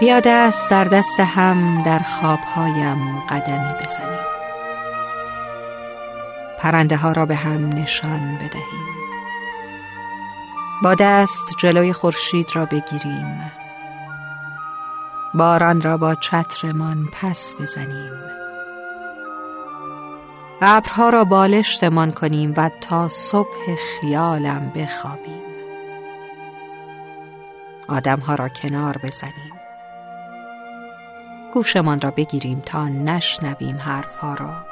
بیا دست در دست هم در خوابهایم قدمی بزنیم. پرنده ها را به هم نشان بدهیم. با دست جلوی خورشید را بگیریم. باران را با چترمان پس بزنیم. ابرها را بالشتمان کنیم و تا صبح خیالم بخوابیم. آدمها را کنار بزنیم. گوشمان را بگیریم تا نشنویم حرفها را.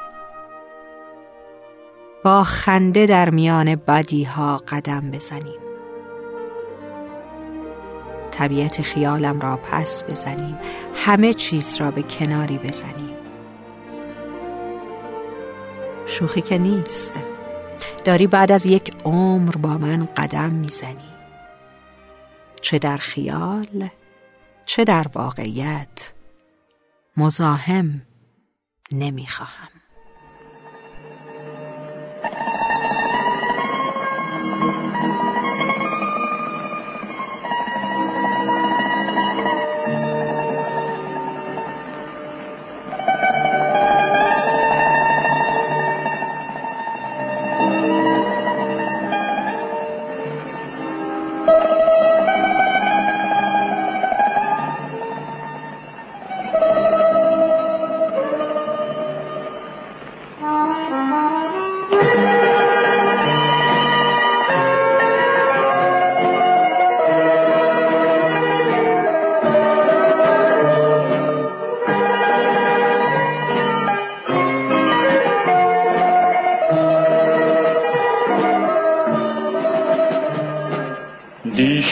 با خنده در میان بدی ها قدم بزنیم. طبیعت خیالم را پس بزنیم. همه چیز را به کناری بزنیم. شوخی که نیست. داری بعد از یک عمر با من قدم می‌زنی. چه در خیال چه در واقعیت. مزاحم. نمی‌خواهم.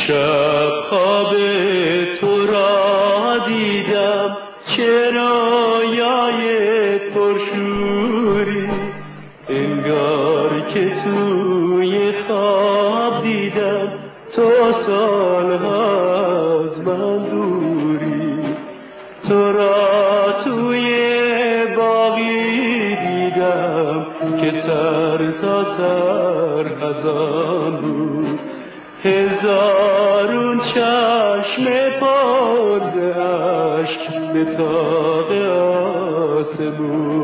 دیشب خواب تو را دیدم چرایای پرشوری؟ انگار که توی خواب دیدم تو سالها از من دوری. تو را توی باقی دیدم که سر تا سر خزان بود. هزارون چشم پر عشق به تاق آسمون.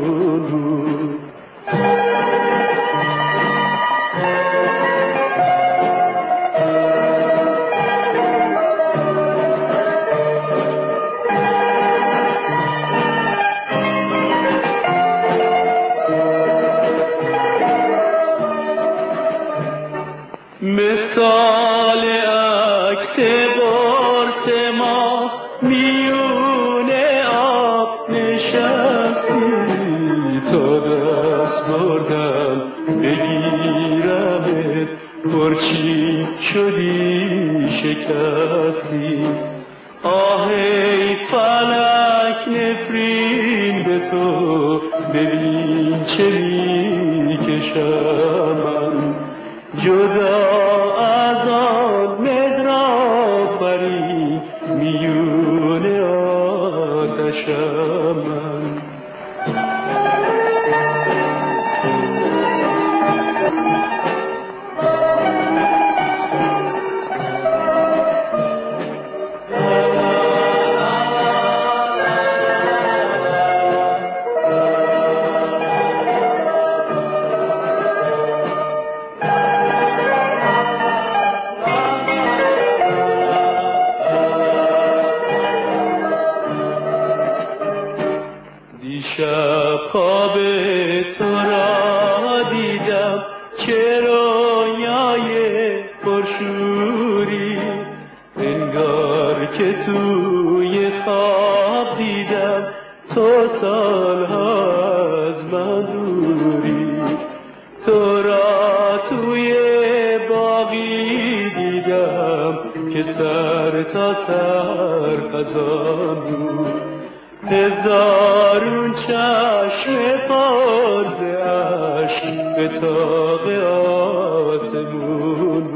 پرچی شدی شکستی. آه ای فلک نفرین به تو ببین چه می‌کشم من. جدا از آن مدرافری میون آتشم. تو را دیدم چه رویای پرشوری؟ انگار که توی خواب دیدم تو سالها از من دوری. تو را توی باقی دیدم که سر تا سر خزان بود هزارون به تاق آسمون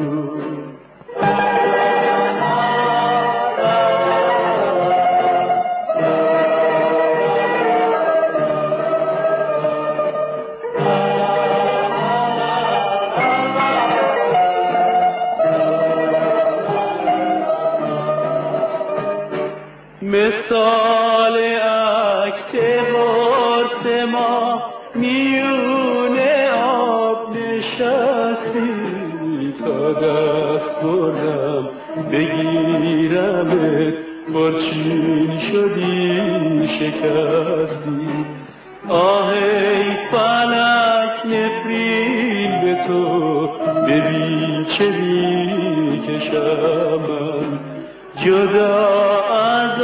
مثال عکس دست بردم بگیرمت برچین شدی شکستی. آه ای فلک نفرین به تو ببین چه کشم من. جدا از